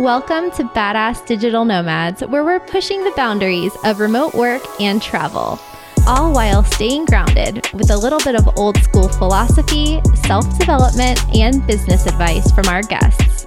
Welcome to Badass Digital Nomads, where we're pushing the boundaries of remote work and travel, all while staying grounded with a little bit of old school philosophy, self development, and business advice from our guests.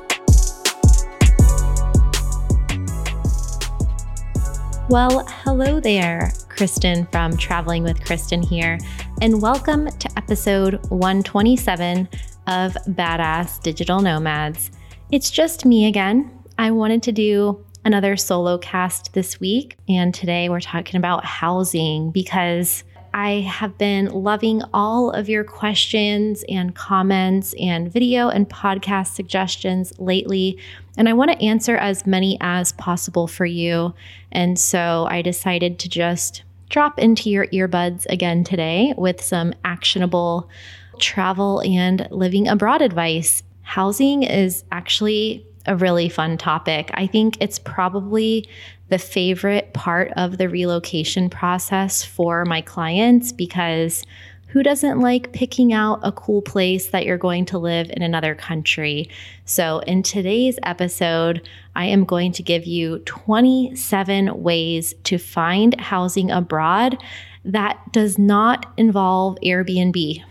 Well, hello there. Kristin from Traveling with Kristin here, and welcome to episode 127 of Badass Digital Nomads. It's just me again. I wanted to do another solo cast this week, and today we're talking about housing because I have been loving all of your questions and comments and video and podcast suggestions lately. And I want to answer as many as possible for you. And so I decided to just drop into your earbuds again today with some actionable travel and living abroad advice. Housing is actually a really fun topic. I think it's probably the favorite part of the relocation process for my clients because who doesn't like picking out a cool place that you're going to live in another country? So, in today's episode, I am going to give you 27 ways to find housing abroad that does not involve Airbnb.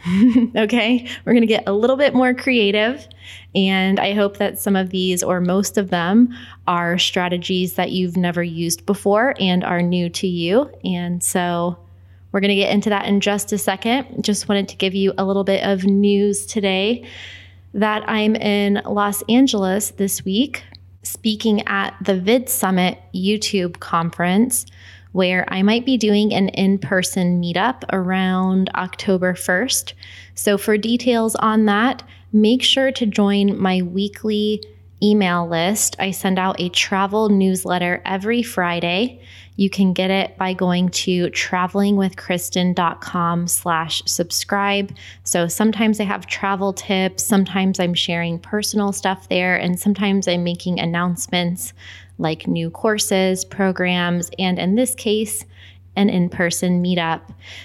okay, we're going to get a little bit more creative. And I hope that some of these, or most of them, are strategies that you've never used before and are new to you. And so we're going to get into that in just a second. Just wanted to give you a little bit of news today that I'm in Los Angeles this week speaking at the Vid Summit YouTube conference where I might be doing an in person meetup around October 1st. So, for details on that, make sure to join my weekly email list. I send out a travel newsletter every Friday. You can get it by going to travelingwithkristin.com slash subscribe. So sometimes I have travel tips, sometimes I'm sharing personal stuff there, and sometimes I'm making announcements like new courses, programs, and in this case, an in person meetup.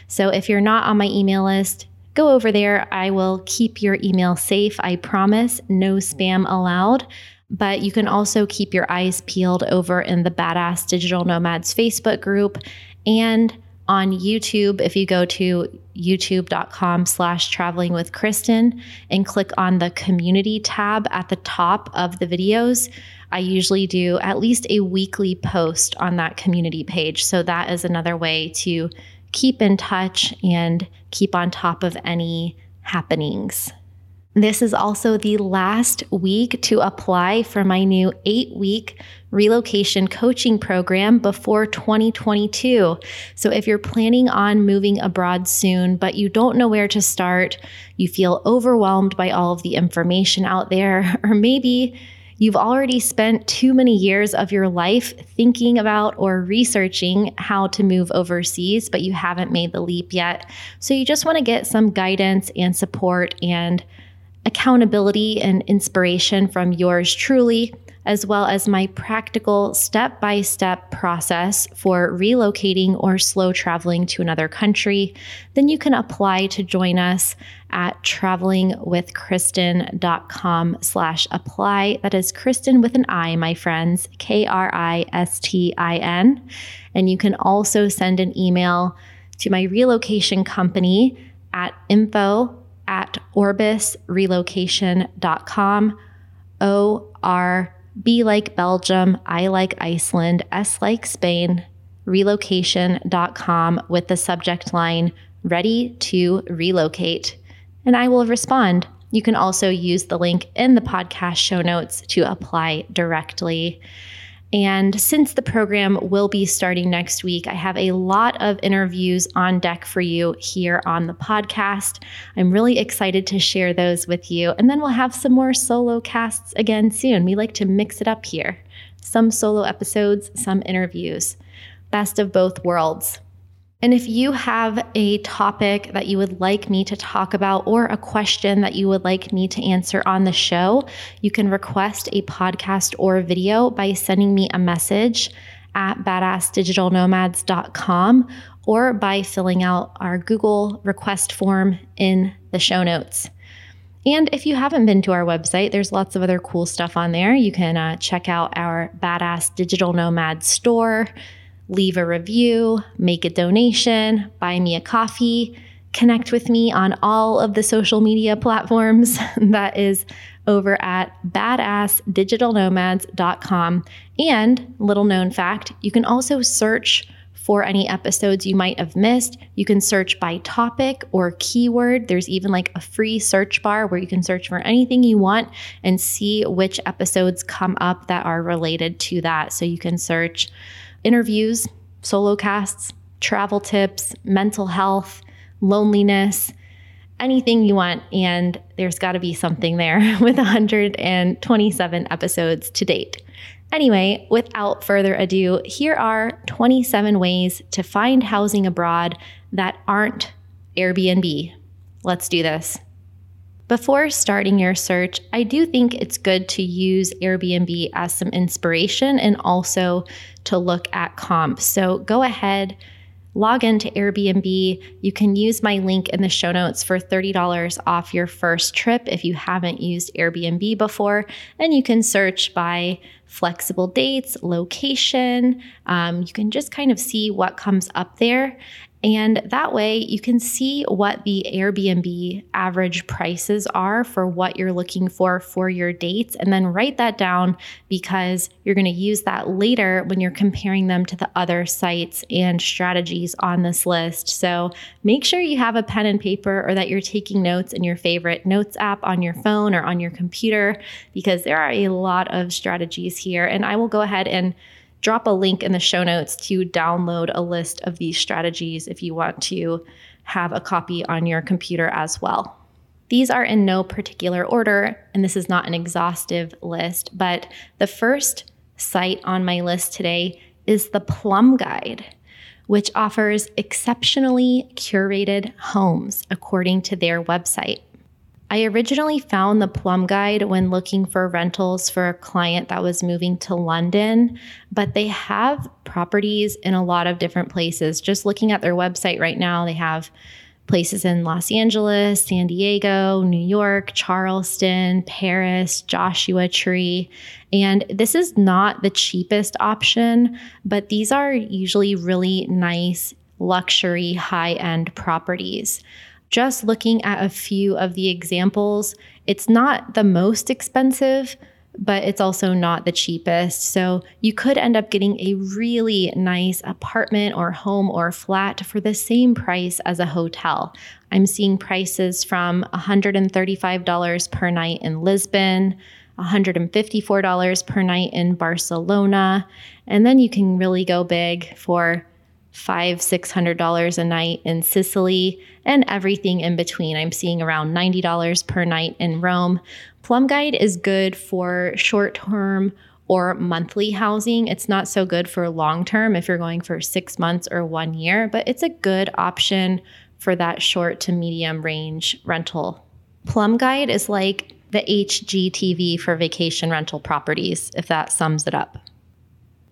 So if you're not on my email list, go over there. I will keep your email safe. I promise, no spam allowed. But you can also keep your eyes peeled over in the Badass Digital Nomads Facebook group and on YouTube, if you go to youtube.com slash traveling with Kristin and click on the community tab at the top of the videos, I usually do at least a weekly post on that community page. So that is another way to keep in touch and keep on top of any happenings. This is also the last week to apply for my new eight week relocation coaching program before 2022. So, if you're planning on moving abroad soon, but you don't know where to start, you feel overwhelmed by all of the information out there, or maybe You've already spent too many years of your life thinking about or researching how to move overseas, but you haven't made the leap yet. So you just want to get some guidance and support and accountability and inspiration from yours truly as well as my practical step by step process for relocating or slow traveling to another country, then you can apply to join us at travelingwithkristin.com slash apply. That is Kristin with an I, my friends, K R I S T I N. And you can also send an email to my relocation company at info at orbisrelocation.com. O R B like Belgium, I like Iceland, S like Spain, relocation.com with the subject line ready to relocate. And I will respond. You can also use the link in the podcast show notes to apply directly. And since the program will be starting next week, I have a lot of interviews on deck for you here on the podcast. I'm really excited to share those with you. And then we'll have some more solo casts again soon. We like to mix it up here some solo episodes, some interviews. Best of both worlds. And if you have a topic that you would like me to talk about or a question that you would like me to answer on the show, you can request a podcast or video by sending me a message at badassdigitalnomads.com or by filling out our Google request form in the show notes. And if you haven't been to our website, there's lots of other cool stuff on there. You can uh, check out our Badass Digital Nomad store, leave a review, make a donation, buy me a coffee, connect with me on all of the social media platforms. that is over at badassdigitalnomads.com. And little known fact, you can also search for any episodes you might have missed. You can search by topic or keyword. There's even like a free search bar where you can search for anything you want and see which episodes come up that are related to that. So you can search interviews, solo casts, travel tips, mental health, loneliness, anything you want. And there's got to be something there with 127 episodes to date. Anyway, without further ado, here are 27 ways to find housing abroad that aren't Airbnb. Let's do this. Before starting your search, I do think it's good to use Airbnb as some inspiration and also to look at comps. So go ahead, log into Airbnb. You can use my link in the show notes for $30 off your first trip if you haven't used Airbnb before. And you can search by flexible dates, location. Um, you can just kind of see what comes up there. And that way you can see what the Airbnb average prices are for what you're looking for for your dates, and then write that down because you're going to use that later when you're comparing them to the other sites and strategies on this list. So make sure you have a pen and paper or that you're taking notes in your favorite notes app on your phone or on your computer because there are a lot of strategies here. And I will go ahead and drop a link in the show notes to download a list of these strategies if you want to have a copy on your computer as well. These are in no particular order, and this is not an exhaustive list, but the first site on my list today is the Plum Guide, which offers exceptionally curated homes according to their website. I originally found the Plum Guide when looking for rentals for a client that was moving to London, but they have properties in a lot of different places. Just looking at their website right now, they have places in Los Angeles, San Diego, New York, Charleston, Paris, Joshua Tree. And this is not the cheapest option, but these are usually really nice luxury high end properties just looking at a few of the examples, it's not the most expensive, but it's also not the cheapest. So you could end up getting a really nice apartment or home or flat for the same price as a hotel. I'm seeing prices from $135 per night in Lisbon. $154 per night in Barcelona. And then you can really go big for five, six hundred dollars a night in Sicily, and everything in between. I'm seeing around $90 per night in Rome. Plum Guide is good for short term or monthly housing. It's not so good for long term if you're going for six months or one year, but it's a good option for that short to medium range rental. Plum Guide is like the HGTV for vacation rental properties, if that sums it up.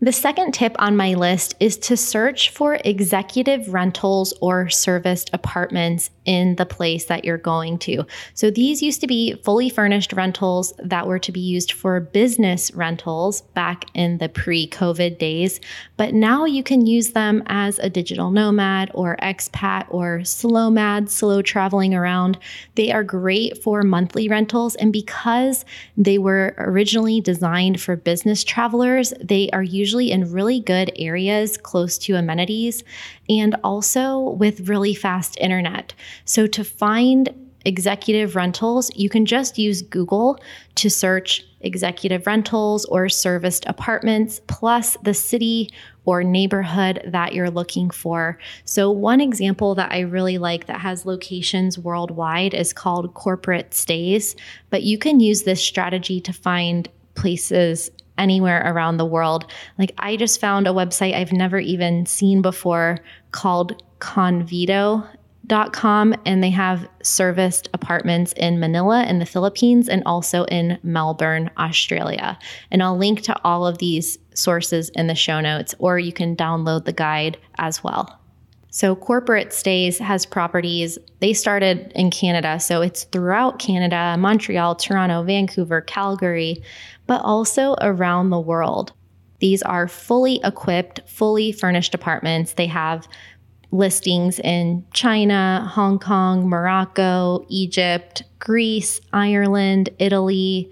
The second tip on my list is to search for executive rentals or serviced apartments in the place that you're going to. So these used to be fully furnished rentals that were to be used for business rentals back in the pre COVID days, but now you can use them as a digital nomad or expat or slow mad, slow traveling around. They are great for monthly rentals. And because they were originally designed for business travelers, they are usually usually in really good areas close to amenities and also with really fast internet. So to find executive rentals, you can just use Google to search executive rentals or serviced apartments, plus the city or neighborhood that you're looking for. So, one example that I really like that has locations worldwide is called Corporate Stays, but you can use this strategy to find places anywhere around the world. Like I just found a website I've never even seen before called Convito.com and they have serviced apartments in Manila in the Philippines and also in Melbourne, Australia. And I'll link to all of these sources in the show notes or you can download the guide as well. So, Corporate Stays has properties. They started in Canada, so it's throughout Canada Montreal, Toronto, Vancouver, Calgary, but also around the world. These are fully equipped, fully furnished apartments. They have listings in China, Hong Kong, Morocco, Egypt, Greece, Ireland, Italy,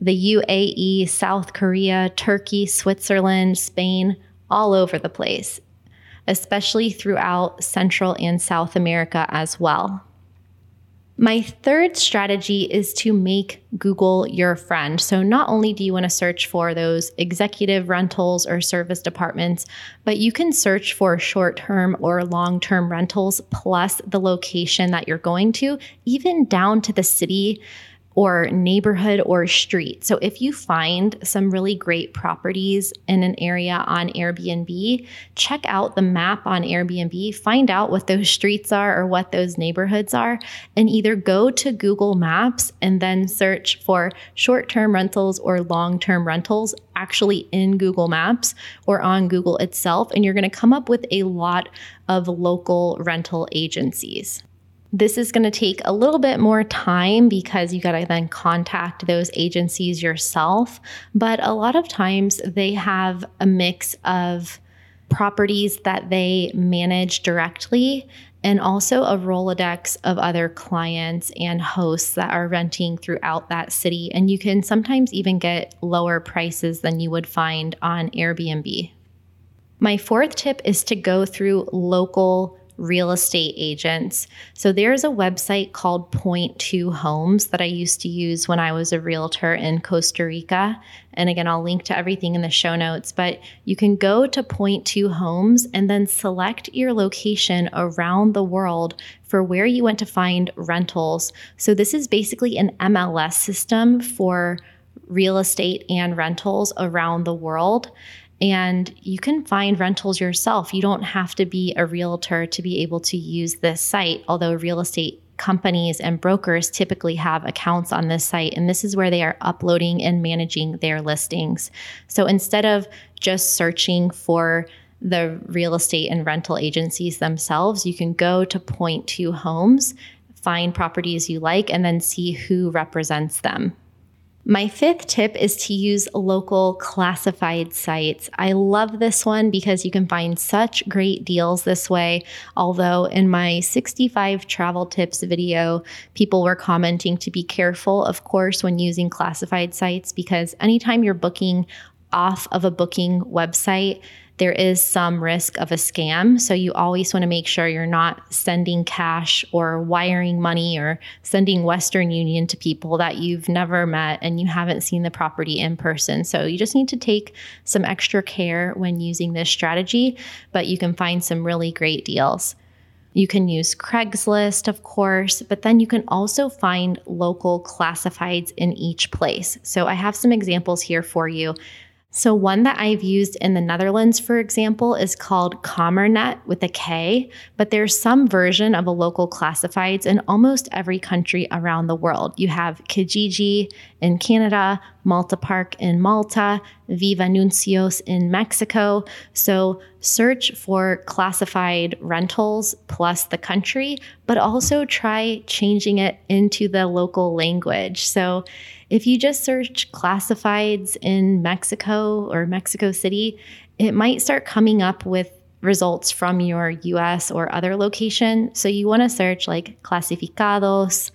the UAE, South Korea, Turkey, Switzerland, Spain, all over the place especially throughout Central and South America as well. My third strategy is to make Google your friend. So, not only do you want to search for those executive rentals or serviced apartments, but you can search for short term or long term rentals plus the location that you're going to, even down to the city or neighborhood or street. So if you find some really great properties in an area on Airbnb, check out the map on Airbnb, find out what those streets are or what those neighborhoods are, and either go to Google Maps and then search for short term rentals or long term rentals actually in Google Maps or on Google itself. And you're going to come up with a lot of local rental agencies. This is going to take a little bit more time because you got to then contact those agencies yourself. But a lot of times they have a mix of properties that they manage directly and also a Rolodex of other clients and hosts that are renting throughout that city. And you can sometimes even get lower prices than you would find on Airbnb. My fourth tip is to go through local real estate agents. So there's a website called Point Two Homes that I used to use when I was a realtor in Costa Rica. And again, I'll link to everything in the show notes, but you can go to Point Two Homes and then select your location around the world for where you want to find rentals. So this is basically an MLS system for real estate and rentals around the world and you can find rentals yourself. You don't have to be a realtor to be able to use this site, although real estate companies and brokers typically have accounts on this site, and this is where they are uploading and managing their listings. So instead of just searching for the real estate and rental agencies themselves, you can go to Point Two Homes, find properties you like, and then see who represents them. My fifth tip is to use local classified sites. I love this one because you can find such great deals this way. Although, in my 65 travel tips video, people were commenting to be careful, of course, when using classified sites because anytime you're booking off of a booking website, there is some risk of a scam. So you always want to make sure you're not sending cash or wiring money or sending Western Union to people that you've never met and you haven't seen the property in person. So you just need to take some extra care when using this strategy, but you can find some really great deals. You can use Craigslist, of course, but then you can also find local classifieds in each place. So I have some examples here for you. So, one that I've used in the Netherlands, for example, is called Kamernet with a K, but there's some version of a local classifieds in almost every country around the world. You have Kijiji in Canada, Malta Park in Malta, Vivanuncios in Mexico. So, search for classified rentals plus the country, but also try changing it into the local language. So, if you just search classifieds in Mexico or Mexico City, it might start coming up with results from your US or other location. So you want to search like clasificados,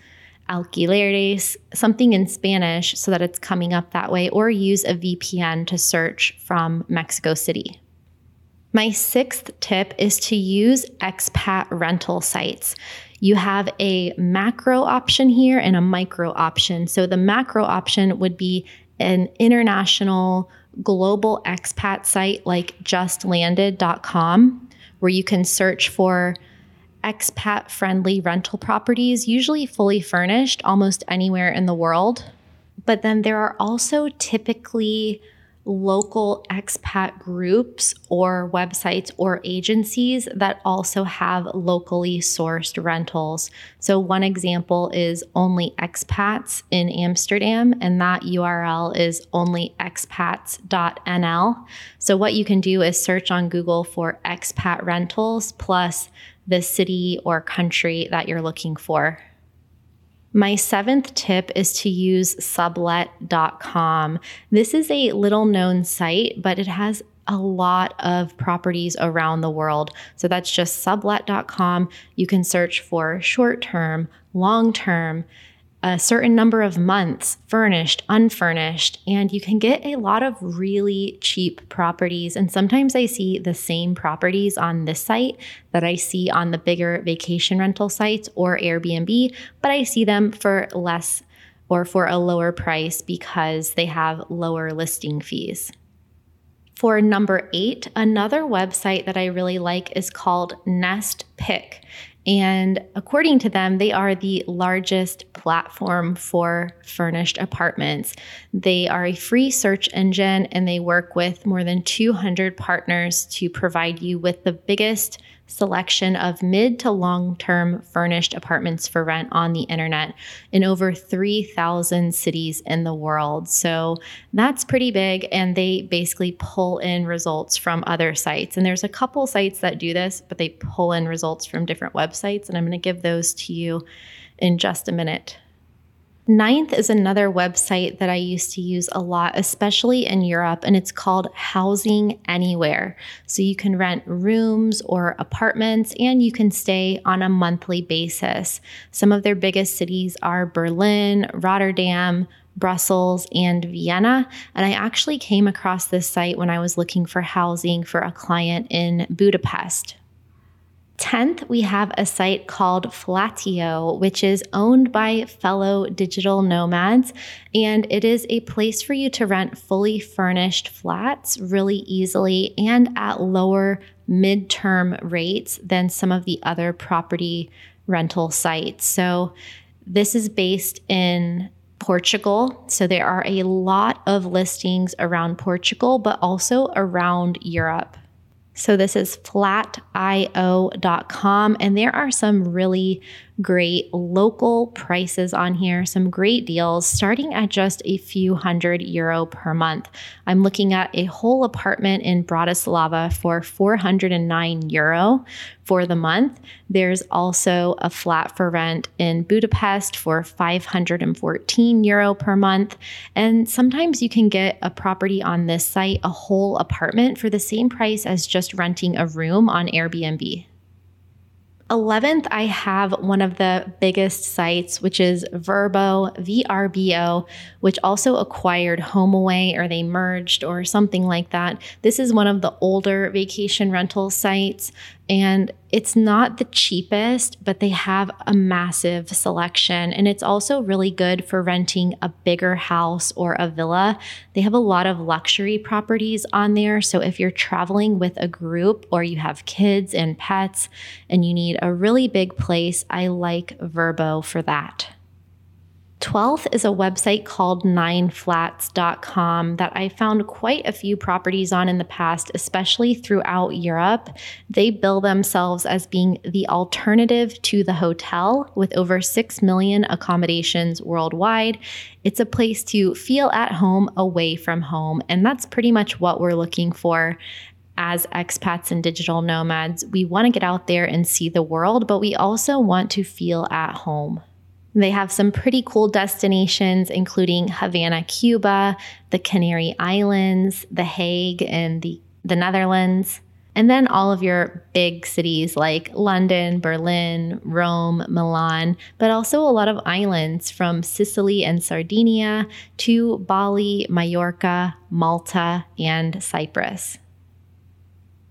alquileres, something in Spanish so that it's coming up that way, or use a VPN to search from Mexico City. My sixth tip is to use expat rental sites you have a macro option here and a micro option. So the macro option would be an international global expat site like justlanded.com, where you can search for expat friendly rental properties, usually fully furnished almost anywhere in the world. But then there are also typically local expat groups or websites or agencies that also have locally sourced rentals. So, one example is Only Expats in Amsterdam, and that URL is onlyexpats.nl. So, what you can do is search on Google for expat rentals plus the city or country that you're looking for. My seventh tip is to use sublet.com. This is a little known site, but it has a lot of properties around the world. So that's just sublet.com. You can search for short term, long term, a certain number of months, furnished, unfurnished, and you can get a lot of really cheap properties. And sometimes I see the same properties on this site that I see on the bigger vacation rental sites or Airbnb, but I see them for less or for a lower price because they have lower listing fees. For number eight, another website that I really like is called Nest Pick. And according to them, they are the largest platform for furnished apartments. They are a free search engine and they work with more than 200 partners to provide you with the biggest selection of mid to long term furnished apartments for rent on the internet in over 3,000 cities in the world. So that's pretty big. And they basically pull in results from other sites. And there's a couple sites that do this, but they pull in results from different websites. And I'm going to give those to you in just a minute. Ninth is another website that I used to use a lot, especially in Europe, and it's called Housing Anywhere. So you can rent rooms or apartments and you can stay on a monthly basis. Some of their biggest cities are Berlin, Rotterdam, Brussels, and Vienna. And I actually came across this site when I was looking for housing for a client in Budapest. 10th, we have a site called Flatio, which is owned by fellow digital nomads. And it is a place for you to rent fully furnished flats really easily and at lower midterm rates than some of the other property rental sites. So, this is based in Portugal. So, there are a lot of listings around Portugal, but also around Europe. So this is flatio.com, and there are some really great local prices on here, some great deals starting at just a few hundred euro per month. I'm looking at a whole apartment in Bratislava for 409 euro for the month. There's also a flat for rent in Budapest for 514 euro per month. And sometimes you can get a property on this site, a whole apartment, for the same price as just renting a room on Airbnb. 11th, I have one of the biggest sites, which is Verbo, VRBO, which also acquired HomeAway or they merged or something like that. This is one of the older vacation rental sites and it's not the cheapest, but they have a massive selection. And it's also really good for renting a bigger house or a villa. They have a lot of luxury properties on there. So if you're traveling with a group or you have kids and pets and you need a really big place, I like Verbo for that. 12th is a website called nineflats.com that I found quite a few properties on in the past, especially throughout Europe. They bill themselves as being the alternative to the hotel with over 6 million accommodations worldwide. It's a place to feel at home away from home, and that's pretty much what we're looking for as expats and digital nomads. We want to get out there and see the world, but we also want to feel at home. They have some pretty cool destinations, including Havana, Cuba, the Canary Islands, The Hague, and the, the Netherlands. And then all of your big cities like London, Berlin, Rome, Milan, but also a lot of islands from Sicily and Sardinia to Bali, Mallorca, Malta, and Cyprus.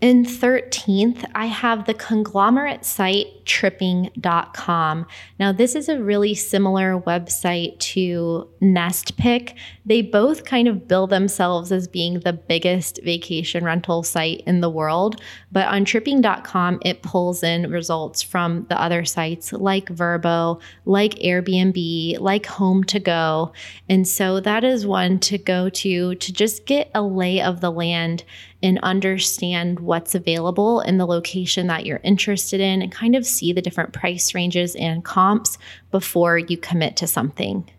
In 13th, I have the conglomerate site tripping.com. Now, this is a really similar website to NestPick. They both kind of bill themselves as being the biggest vacation rental site in the world, but on tripping.com, it pulls in results from the other sites like Verbo, like Airbnb, like Home to Go. And so that is one to go to to just get a lay of the land and understand what's available in the location that you're interested in and kind of see the different price ranges and comps before you commit to something.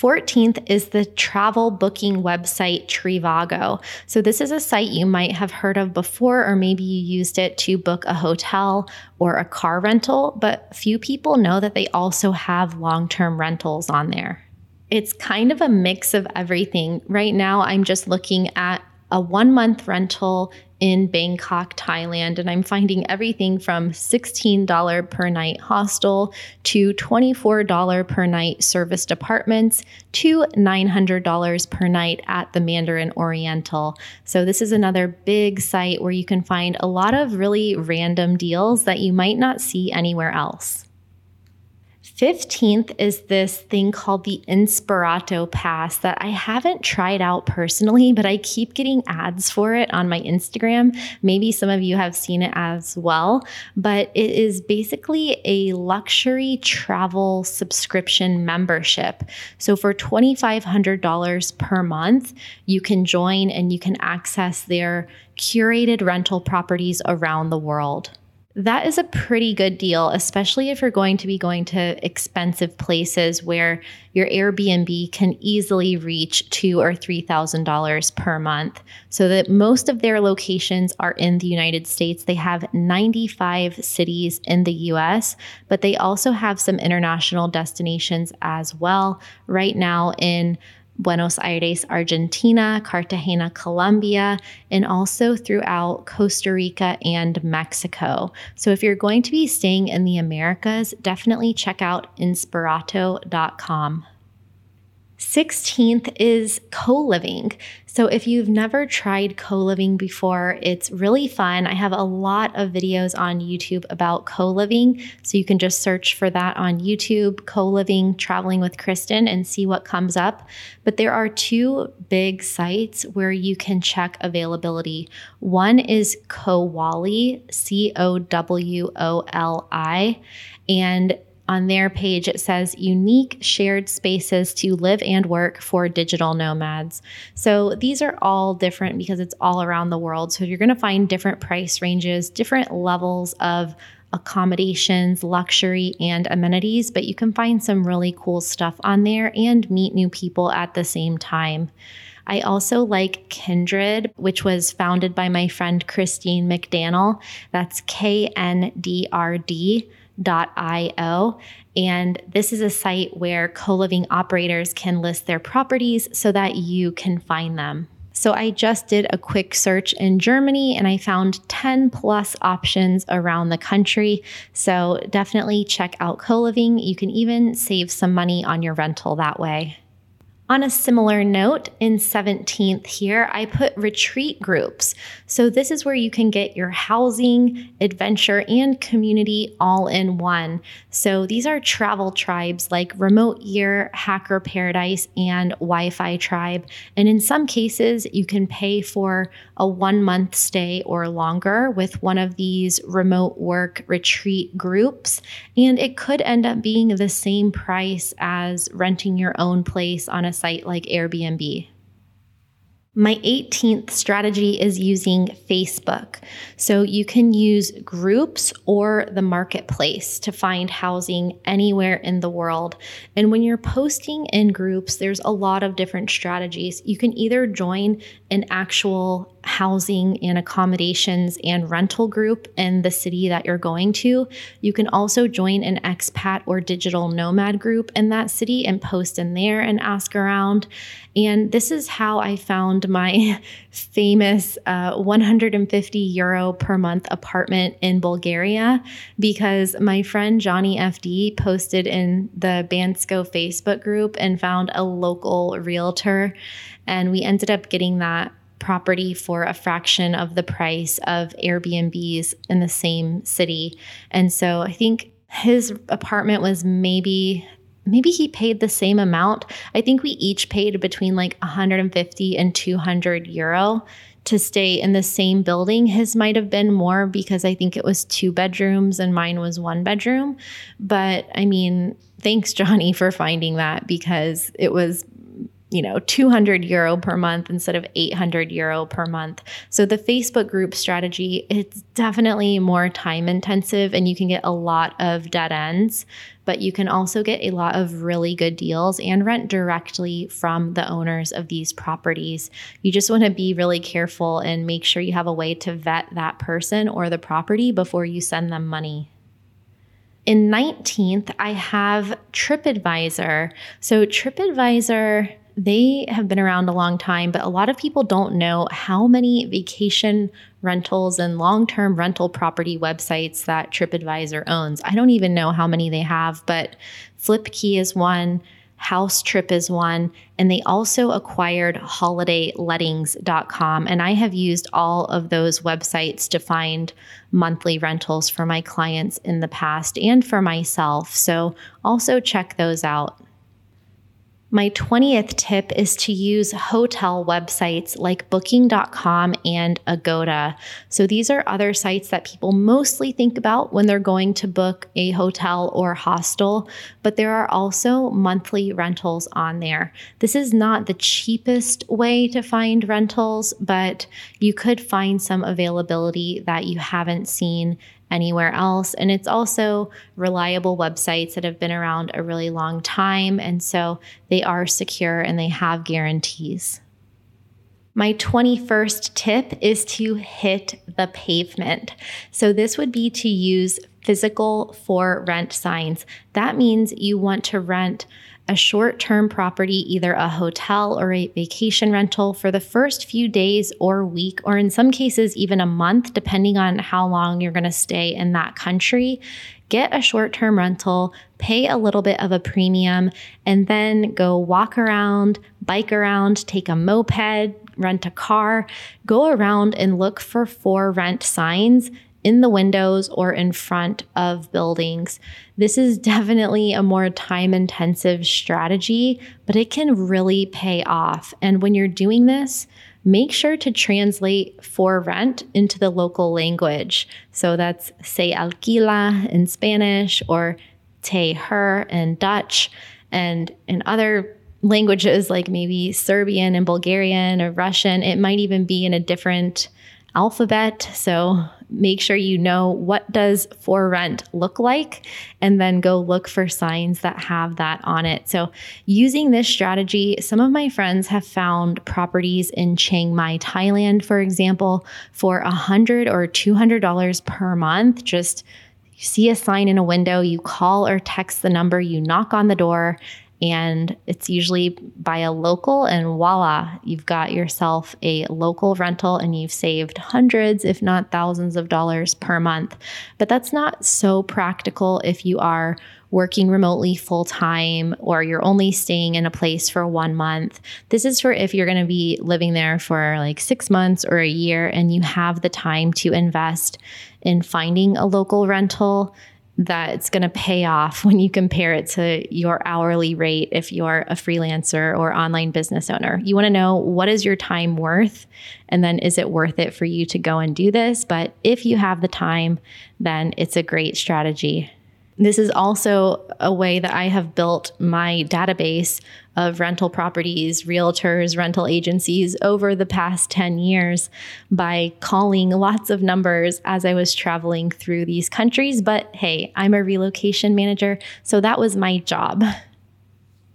14th is the travel booking website Trivago. So, this is a site you might have heard of before, or maybe you used it to book a hotel or a car rental, but few people know that they also have long term rentals on there. It's kind of a mix of everything. Right now, I'm just looking at a one month rental in Bangkok, Thailand, and I'm finding everything from $16 per night hostel to $24 per night serviced apartments to $900 per night at the Mandarin Oriental. So, this is another big site where you can find a lot of really random deals that you might not see anywhere else. 15th is this thing called the Inspirato Pass that I haven't tried out personally, but I keep getting ads for it on my Instagram. Maybe some of you have seen it as well, but it is basically a luxury travel subscription membership. So for $2,500 per month, you can join and you can access their curated rental properties around the world. That is a pretty good deal, especially if you're going to be going to expensive places where your Airbnb can easily reach two or three thousand dollars per month. So that most of their locations are in the United States. They have 95 cities in the US, but they also have some international destinations as well. Right now in Buenos Aires, Argentina, Cartagena, Colombia, and also throughout Costa Rica and Mexico. So if you're going to be staying in the Americas, definitely check out inspirato.com. 16th is co living. So, if you've never tried co living before, it's really fun. I have a lot of videos on YouTube about co living. So, you can just search for that on YouTube, co living, traveling with Kristin, and see what comes up. But there are two big sites where you can check availability. One is Cowoli, C O W O L I. And on their page, it says unique shared spaces to live and work for digital nomads. So these are all different because it's all around the world. So you're going to find different price ranges, different levels of accommodations, luxury, and amenities, but you can find some really cool stuff on there and meet new people at the same time. I also like Kindred, which was founded by my friend Christine McDaniel. That's K N D R D co. And this is a site where co living operators can list their properties so that you can find them. So I just did a quick search in Germany and I found 10 plus options around the country. So definitely check out co living. You can even save some money on your rental that way. On a similar note, in 17th here, I put retreat groups. So, this is where you can get your housing, adventure, and community all in one. So, these are travel tribes like Remote Year, Hacker Paradise, and Wi Fi Tribe. And in some cases, you can pay for a one month stay or longer with one of these remote work retreat groups. And it could end up being the same price as renting your own place on a site like Airbnb. My 18th strategy is using Facebook. So you can use groups or the marketplace to find housing anywhere in the world. And when you're posting in groups, there's a lot of different strategies. You can either join an actual housing and accommodations and rental group in the city that you're going to. You can also join an expat or digital nomad group in that city and post in there and ask around. And this is how I found my famous uh, 150 euro per month apartment in Bulgaria because my friend Johnny FD posted in the Bansko Facebook group and found a local realtor. And we ended up getting that property for a fraction of the price of Airbnbs in the same city. And so I think his apartment was maybe maybe he paid the same amount. I think we each paid between like 150 and 200 euro to stay in the same building. His might have been more because I think it was two bedrooms and mine was one bedroom. But I mean, thanks, Johnny, for finding that because it was you know 200 euro per month instead of 800 euro per month so the facebook group strategy it's definitely more time intensive and you can get a lot of dead ends but you can also get a lot of really good deals and rent directly from the owners of these properties you just want to be really careful and make sure you have a way to vet that person or the property before you send them money in 19th, I have TripAdvisor. So, TripAdvisor they have been around a long time, but a lot of people don't know how many vacation rentals and long term rental property websites that TripAdvisor owns. I don't even know how many they have, but FlipKey is one. House Trip is one, and they also acquired holidaylettings.com. And I have used all of those websites to find monthly rentals for my clients in the past and for myself. So also check those out. My 20th tip is to use hotel websites like booking.com and Agoda. So these are other sites that people mostly think about when they're going to book a hotel or hostel, but there are also monthly rentals on there. This is not the cheapest way to find rentals, but you could find some availability that you haven't seen anywhere else. And it's also reliable websites that have been around a really long time. And so they are secure and they have guarantees. My 21st tip is to hit the pavement. So, this would be to use physical for rent signs. That means you want to rent a short term property, either a hotel or a vacation rental, for the first few days or week, or in some cases, even a month, depending on how long you're going to stay in that country. Get a short term rental, pay a little bit of a premium, and then go walk around, bike around, take a moped, rent a car, go around and look for for rent signs in the windows or in front of buildings. This is definitely a more time intensive strategy, but it can really pay off. And when you're doing this, make sure to translate for rent into the local language. So that's se alquila in Spanish or te huur in Dutch. And in other languages like maybe Serbian and Bulgarian or Russian, it might even be in a different alphabet. So make sure you know what does for rent look like and then go look for signs that have that on it. So using this strategy, some of my friends have found properties in Chiang Mai, Thailand, for example, for a hundred or two hundred dollars per month. Just you see a sign in a window, you call or text the number, you knock on the door, and it's usually by a local and voila you've got yourself a local rental and you've saved hundreds if not thousands of dollars per month. But that's not so practical if you are working remotely full time or you're only staying in a place for one month. This is for if you're going to be living there for like 6 months or a year and you have the time to invest in finding a local rental that it's going to pay off when you compare it to your hourly rate if you're a freelancer or online business owner. You want to know what is your time worth and then is it worth it for you to go and do this? But if you have the time, then it's a great strategy this is also a way that I have built my database of rental properties, realtors, rental agencies over the past 10 years by calling lots of numbers as I was traveling through these countries. But hey, I'm a relocation manager, so that was my job.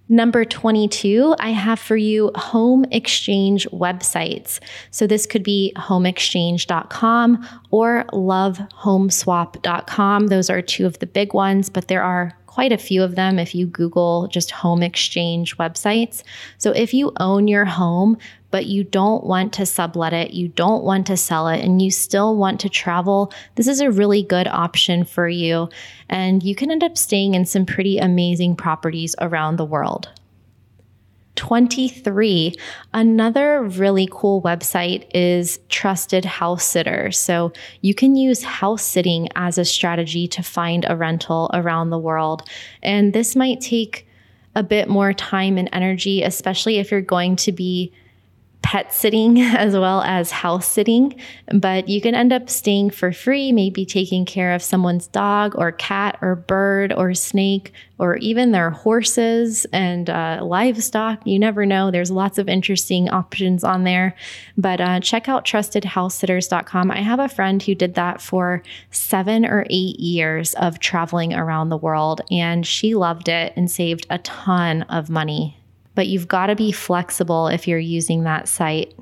Number 22, I have for you home exchange websites. So this could be homeexchange.com or lovehomeswap.com. Those are two of the big ones, but there are quite a few of them if you Google just home exchange websites. So if you own your home, but you don't want to sublet it, you don't want to sell it, and you still want to travel, this is a really good option for you. And you can end up staying in some pretty amazing properties around the world. 23. Another really cool website is Trusted House Sitter. So you can use house sitting as a strategy to find a rental around the world. And this might take a bit more time and energy, especially if you're going to be pet sitting as well as house sitting, but you can end up staying for free, maybe taking care of someone's dog or cat or bird or snake or even their horses and uh, livestock. You never know. There's lots of interesting options on there. But uh, check out trustedhousesitters.com. I have a friend who did that for seven or eight years of traveling around the world, and she loved it and saved a ton of money but you've got to be flexible if you're using that site.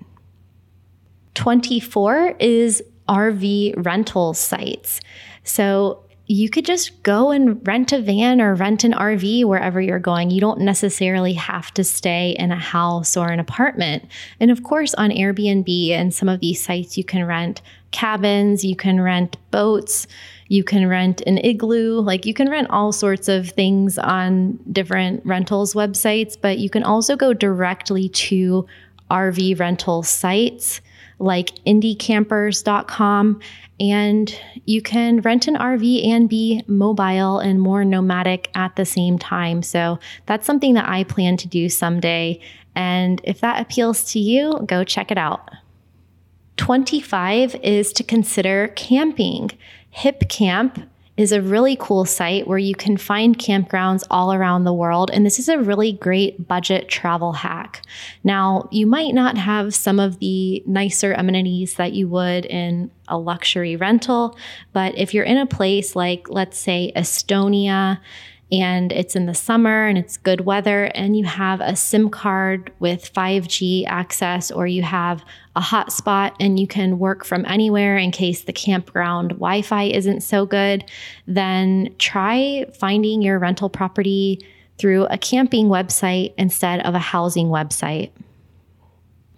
24 is RV rental sites. So you could just go and rent a van or rent an RV wherever you're going. You don't necessarily have to stay in a house or an apartment. And of course, on Airbnb and some of these sites, you can rent cabins, you can rent boats, you can rent an igloo. Like you can rent all sorts of things on different rentals websites, but you can also go directly to RV rental sites like indiecampers.com and you can rent an RV and be mobile and more nomadic at the same time. So that's something that I plan to do someday. And if that appeals to you, go check it out. 25 is to consider camping. Hipcamp is a really cool site where you can find campgrounds all around the world. And this is a really great budget travel hack. Now, you might not have some of the nicer amenities that you would in a luxury rental, but if you're in a place like, let's say, Estonia, and it's in the summer and it's good weather and you have a SIM card with 5G access or you have a hotspot and you can work from anywhere in case the campground Wi Fi isn't so good, then try finding your rental property through a camping website instead of a housing website.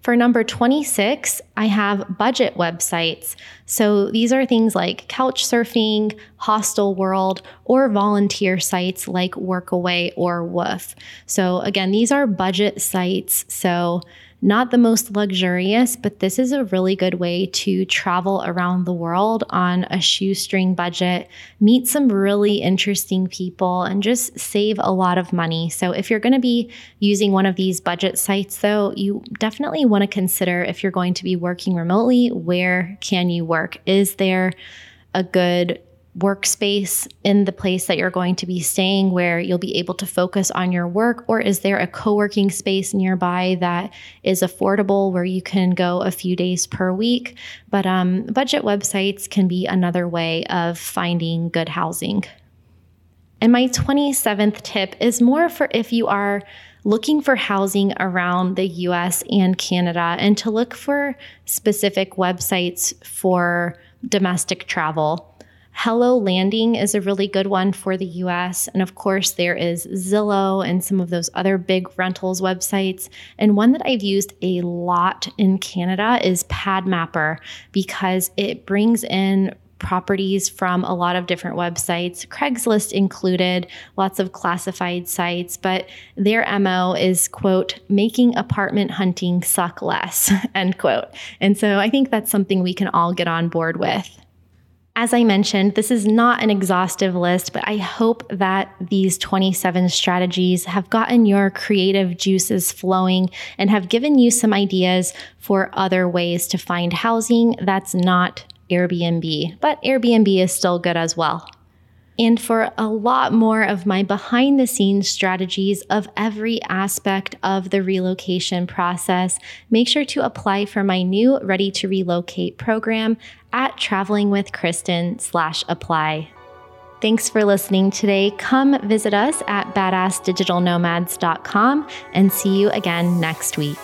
For number 26, I have budget websites. So these are things like Couchsurfing, Hostel World, or volunteer sites like Workaway or WWOOF. So again, these are budget sites. So not the most luxurious, but this is a really good way to travel around the world on a shoestring budget, meet some really interesting people, and just save a lot of money. So, if you're going to be using one of these budget sites, though, you definitely want to consider if you're going to be working remotely, where can you work? Is there a good workspace in the place that you're going to be staying where you'll be able to focus on your work? Or is there a co working space nearby that is affordable where you can go a few days per week? But um, budget websites can be another way of finding good housing. And my 27th tip is more for if you are looking for housing around the US and Canada and to look for specific websites for domestic travel. Hello Landing is a really good one for the US. And of course, there is Zillow and some of those other big rentals websites. And one that I've used a lot in Canada is PadMapper because it brings in properties from a lot of different websites, Craigslist included, lots of classified sites, but their MO is, quote, making apartment hunting suck less, end quote. And so I think that's something we can all get on board with. As I mentioned, this is not an exhaustive list, but I hope that these 27 strategies have gotten your creative juices flowing and have given you some ideas for other ways to find housing that's not Airbnb. But Airbnb is still good as well. And for a lot more of my behind the scenes strategies of every aspect of the relocation process, make sure to apply for my new Ready to Relocate program at travelingwithkristin slash apply. Thanks for listening today. Come visit us at badassdigitalnomads.com and see you again next week.